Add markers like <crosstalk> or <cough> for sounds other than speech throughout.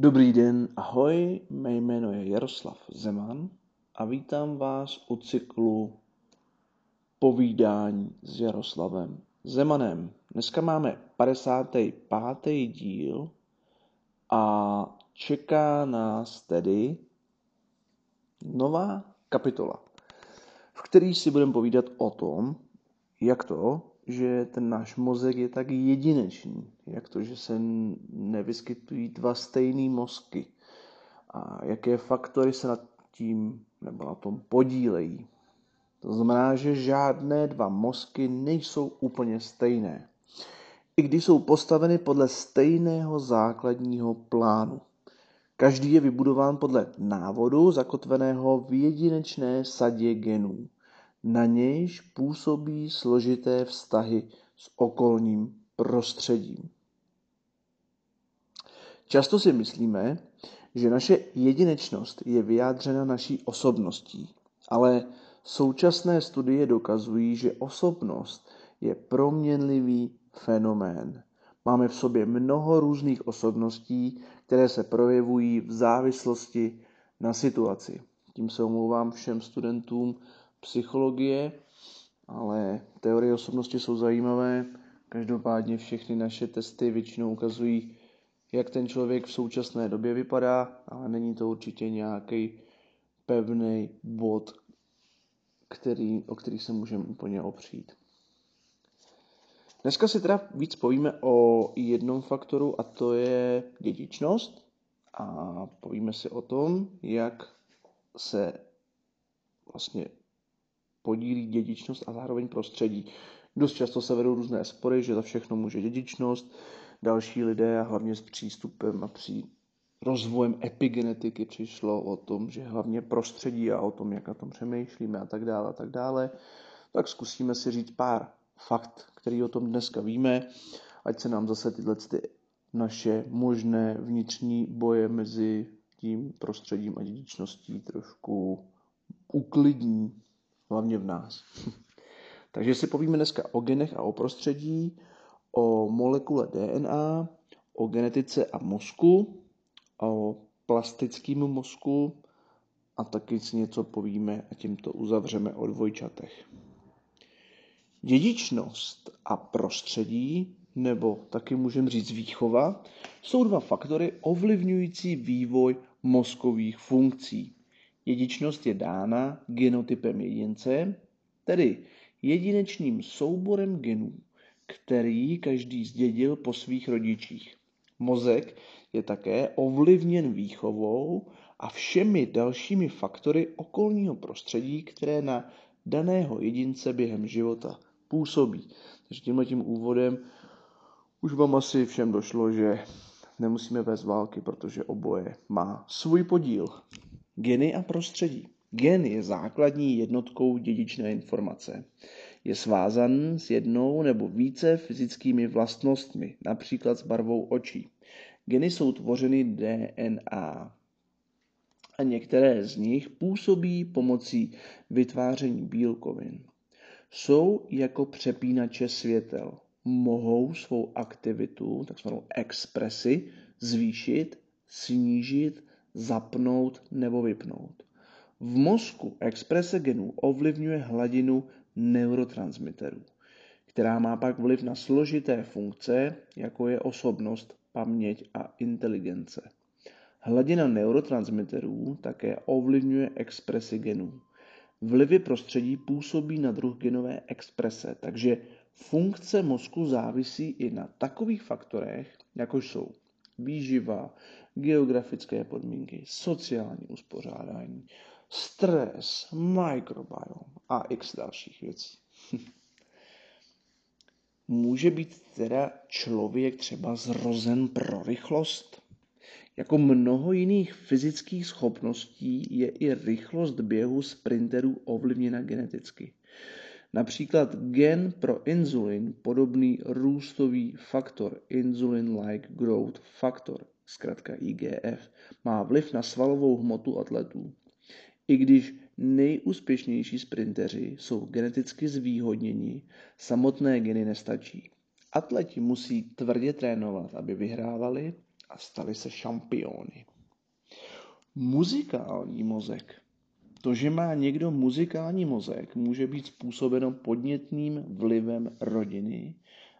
Dobrý den, ahoj, mé jméno je Jaroslav Zeman a vítám vás u cyklu Povídání s Jaroslavem Zemanem. Dneska máme 55. díl a čeká nás tedy nová kapitola, v který si budeme povídat o tom, jak to, že ten náš mozek je tak jedinečný, jak to, že se nevyskytují dva stejné mozky a jaké faktory se nad tím nebo na tom podílejí. To znamená, že žádné dva mozky nejsou úplně stejné, i když jsou postaveny podle stejného základního plánu. Každý je vybudován podle návodu zakotveného v jedinečné sadě genů na nějž působí složité vztahy s okolním prostředím. Často si myslíme, že naše jedinečnost je vyjádřena naší osobností, ale současné studie dokazují, že osobnost je proměnlivý fenomén. Máme v sobě mnoho různých osobností, které se projevují v závislosti na situaci. Tím se omlouvám všem studentům psychologie, ale teorie osobnosti jsou zajímavé. Každopádně všechny naše testy většinou ukazují, jak ten člověk v současné době vypadá, ale není to určitě nějaký pevný bod, který, o který se můžeme úplně opřít. Dneska si teda víc povíme o jednom faktoru a to je dědičnost a povíme si o tom, jak se vlastně podílí dědičnost a zároveň prostředí. Dost často se vedou různé spory, že za všechno může dědičnost. Další lidé a hlavně s přístupem a při rozvojem epigenetiky přišlo o tom, že hlavně prostředí a o tom, jak na tom přemýšlíme a tak dále a tak dále. Tak zkusíme si říct pár fakt, který o tom dneska víme, ať se nám zase tyhle ty naše možné vnitřní boje mezi tím prostředím a dědičností trošku uklidní hlavně v nás. <laughs> Takže si povíme dneska o genech a o prostředí, o molekule DNA, o genetice a mozku, o plastickém mozku a taky si něco povíme a tímto uzavřeme o dvojčatech. Dědičnost a prostředí, nebo taky můžeme říct výchova, jsou dva faktory ovlivňující vývoj mozkových funkcí. Dědičnost je dána genotypem jedince, tedy jedinečným souborem genů, který každý zdědil po svých rodičích. Mozek je také ovlivněn výchovou a všemi dalšími faktory okolního prostředí, které na daného jedince během života působí. Takže tímhle tím úvodem už vám asi všem došlo, že nemusíme vést války, protože oboje má svůj podíl. Geny a prostředí. Gen je základní jednotkou dědičné informace. Je svázan s jednou nebo více fyzickými vlastnostmi, například s barvou očí. Geny jsou tvořeny DNA a některé z nich působí pomocí vytváření bílkovin. Jsou jako přepínače světel. Mohou svou aktivitu, takzvanou expresi, zvýšit, snížit zapnout nebo vypnout. V mozku exprese genů ovlivňuje hladinu neurotransmiterů, která má pak vliv na složité funkce, jako je osobnost, paměť a inteligence. Hladina neurotransmiterů také ovlivňuje expresi genů. Vlivy prostředí působí na druh genové exprese, takže funkce mozku závisí i na takových faktorech, jako jsou výživa, geografické podmínky, sociální uspořádání, stres, mikrobiom a x dalších věcí. <laughs> Může být teda člověk třeba zrozen pro rychlost? Jako mnoho jiných fyzických schopností je i rychlost běhu sprinterů ovlivněna geneticky. Například gen pro inzulin, podobný růstový faktor, insulin-like growth factor, zkrátka IGF, má vliv na svalovou hmotu atletů. I když nejúspěšnější sprinteři jsou geneticky zvýhodněni, samotné geny nestačí. Atleti musí tvrdě trénovat, aby vyhrávali a stali se šampiony. Muzikální mozek. To, že má někdo muzikální mozek, může být způsobeno podnětným vlivem rodiny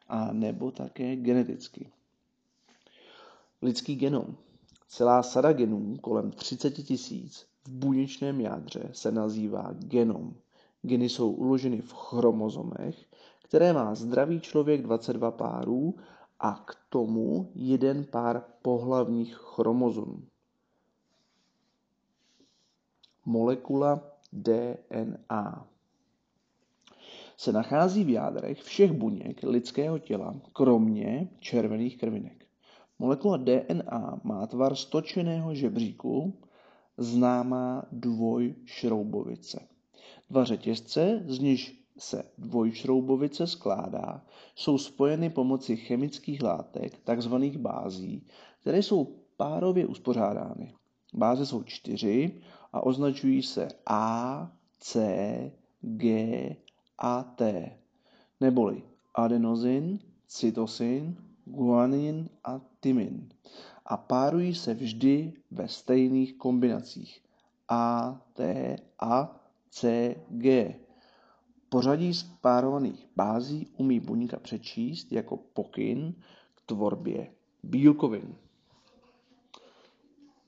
a nebo také geneticky. Lidský genom. Celá sada genů, kolem 30 tisíc, v buněčném jádře se nazývá genom. Geny jsou uloženy v chromozomech, které má zdravý člověk 22 párů a k tomu jeden pár pohlavních chromozomů. Molekula DNA se nachází v jádrech všech buněk lidského těla, kromě červených krvinek. Molekula DNA má tvar stočeného žebříku, známá dvojšroubovice. Dva řetězce, z nichž se dvojšroubovice skládá, jsou spojeny pomocí chemických látek, takzvaných bází, které jsou párově uspořádány. Báze jsou čtyři a označují se A, C, G a T, neboli adenozin, cytosin, guanin a tymin a párují se vždy ve stejných kombinacích A, T, A, C, G. Pořadí spárovaných bází umí buňka přečíst jako pokyn k tvorbě bílkovin.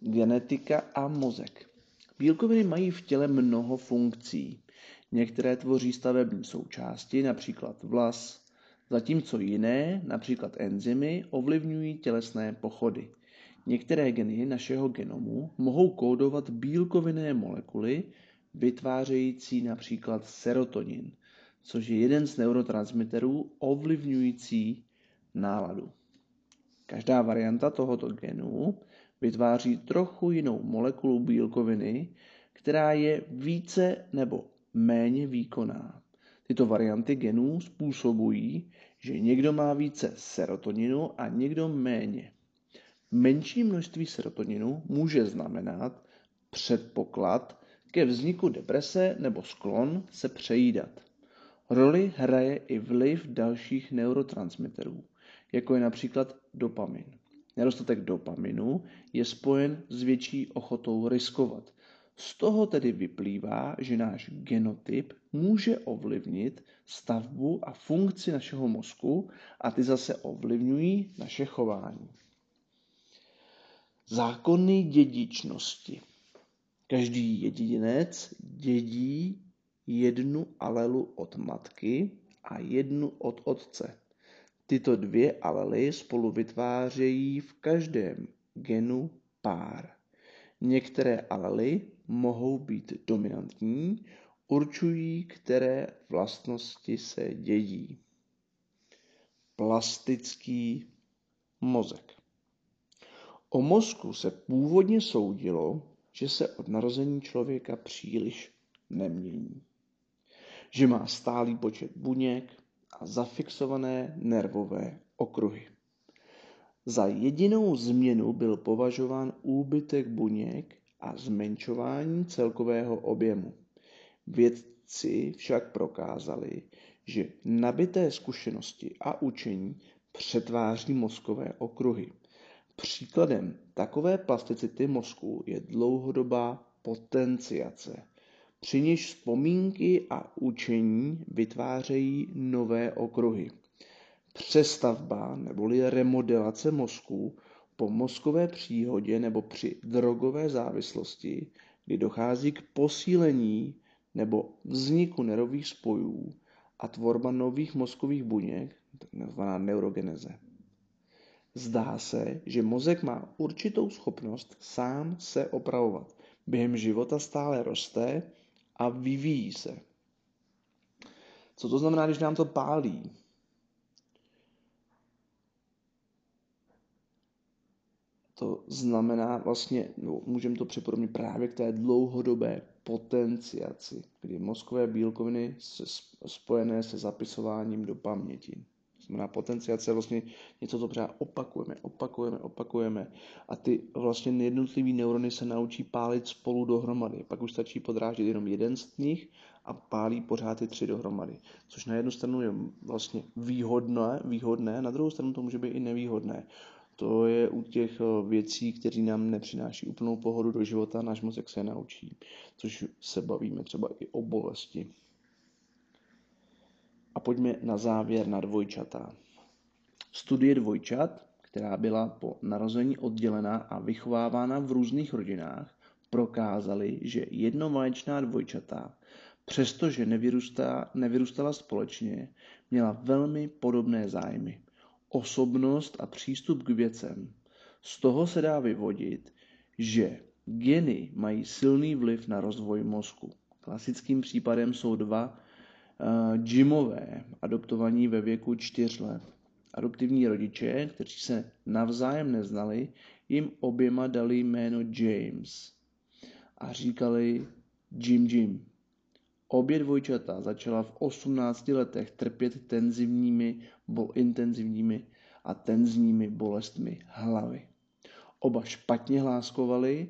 Genetika a mozek. Bílkoviny mají v těle mnoho funkcí. Některé tvoří stavební součásti, například vlas, zatímco jiné, například enzymy, ovlivňují tělesné pochody. Některé geny našeho genomu mohou kódovat bílkovinné molekuly, vytvářející například serotonin, což je jeden z neurotransmiterů ovlivňující náladu. Každá varianta tohoto genu vytváří trochu jinou molekulu bílkoviny, která je více nebo méně výkonná. Tyto varianty genů způsobují, že někdo má více serotoninu a někdo méně. Menší množství serotoninu může znamenat předpoklad ke vzniku deprese nebo sklon se přejídat. Roli hraje i vliv dalších neurotransmiterů, jako je například dopamin. Nedostatek dopaminu je spojen s větší ochotou riskovat. Z toho tedy vyplývá, že náš genotyp může ovlivnit stavbu a funkci našeho mozku a ty zase ovlivňují naše chování. Zákony dědičnosti. Každý jedinec dědí jednu alelu od matky a jednu od otce. Tyto dvě alely spolu vytvářejí v každém genu pár. Některé alely mohou být dominantní, určují, které vlastnosti se dědí. Plastický mozek. O mozku se původně soudilo, že se od narození člověka příliš nemění. Že má stálý počet buněk a zafixované nervové okruhy. Za jedinou změnu byl považován úbytek buněk a zmenšování celkového objemu. Vědci však prokázali, že nabité zkušenosti a učení přetváří mozkové okruhy. Příkladem takové plasticity mozku je dlouhodobá potenciace, při níž vzpomínky a učení vytvářejí nové okruhy. Přestavba neboli remodelace mozku po mozkové příhodě nebo při drogové závislosti, kdy dochází k posílení nebo vzniku nervových spojů a tvorba nových mozkových buněk, takzvaná neurogeneze. Zdá se, že mozek má určitou schopnost sám se opravovat. Během života stále roste a vyvíjí se. Co to znamená, když nám to pálí? To znamená vlastně, no, můžeme to připodobnit právě k té dlouhodobé potenciaci, kdy mozkové bílkoviny se spojené se zapisováním do paměti znamená potenciace vlastně něco, co pořád opakujeme, opakujeme, opakujeme a ty vlastně jednotlivý neurony se naučí pálit spolu dohromady. Pak už stačí podrážet jenom jeden z nich a pálí pořád ty tři dohromady. Což na jednu stranu je vlastně výhodné, výhodné, na druhou stranu to může být i nevýhodné. To je u těch eh, věcí, které nám nepřináší úplnou pohodu do života, náš mozek se naučí, což se bavíme třeba i o bolesti. A pojďme na závěr na dvojčata. Studie dvojčat, která byla po narození oddělená a vychovávána v různých rodinách, prokázaly, že jednovaječná dvojčata, přestože nevyrůstala společně, měla velmi podobné zájmy, osobnost a přístup k věcem. Z toho se dá vyvodit, že geny mají silný vliv na rozvoj mozku. Klasickým případem jsou dva uh, Jimové, adoptovaní ve věku čtyř let. Adoptivní rodiče, kteří se navzájem neznali, jim oběma dali jméno James a říkali Jim Jim. Obě dvojčata začala v 18 letech trpět tenzivními, bo intenzivními a tenzními bolestmi hlavy. Oba špatně hláskovali,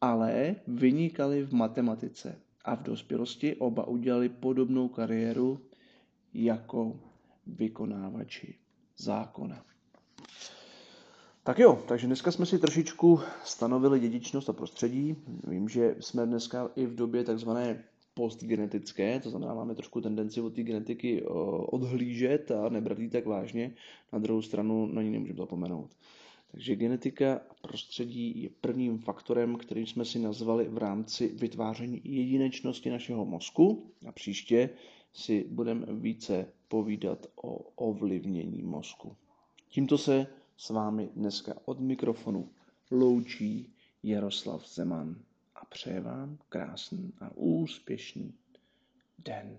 ale vynikali v matematice a v dospělosti oba udělali podobnou kariéru jako vykonávači zákona. Tak jo, takže dneska jsme si trošičku stanovili dědičnost a prostředí. Vím, že jsme dneska i v době takzvané postgenetické, to znamená, máme trošku tendenci od té genetiky eh, odhlížet a nebrat ji tak vážně, na druhou stranu na ní nemůžeme zapomenout. Takže genetika a prostředí je prvním faktorem, který jsme si nazvali v rámci vytváření jedinečnosti našeho mozku a příště si budeme více povídat o ovlivnění mozku. Tímto se s vámi dneska od mikrofonu loučí Jaroslav Zeman a přeje vám krásný a úspěšný den.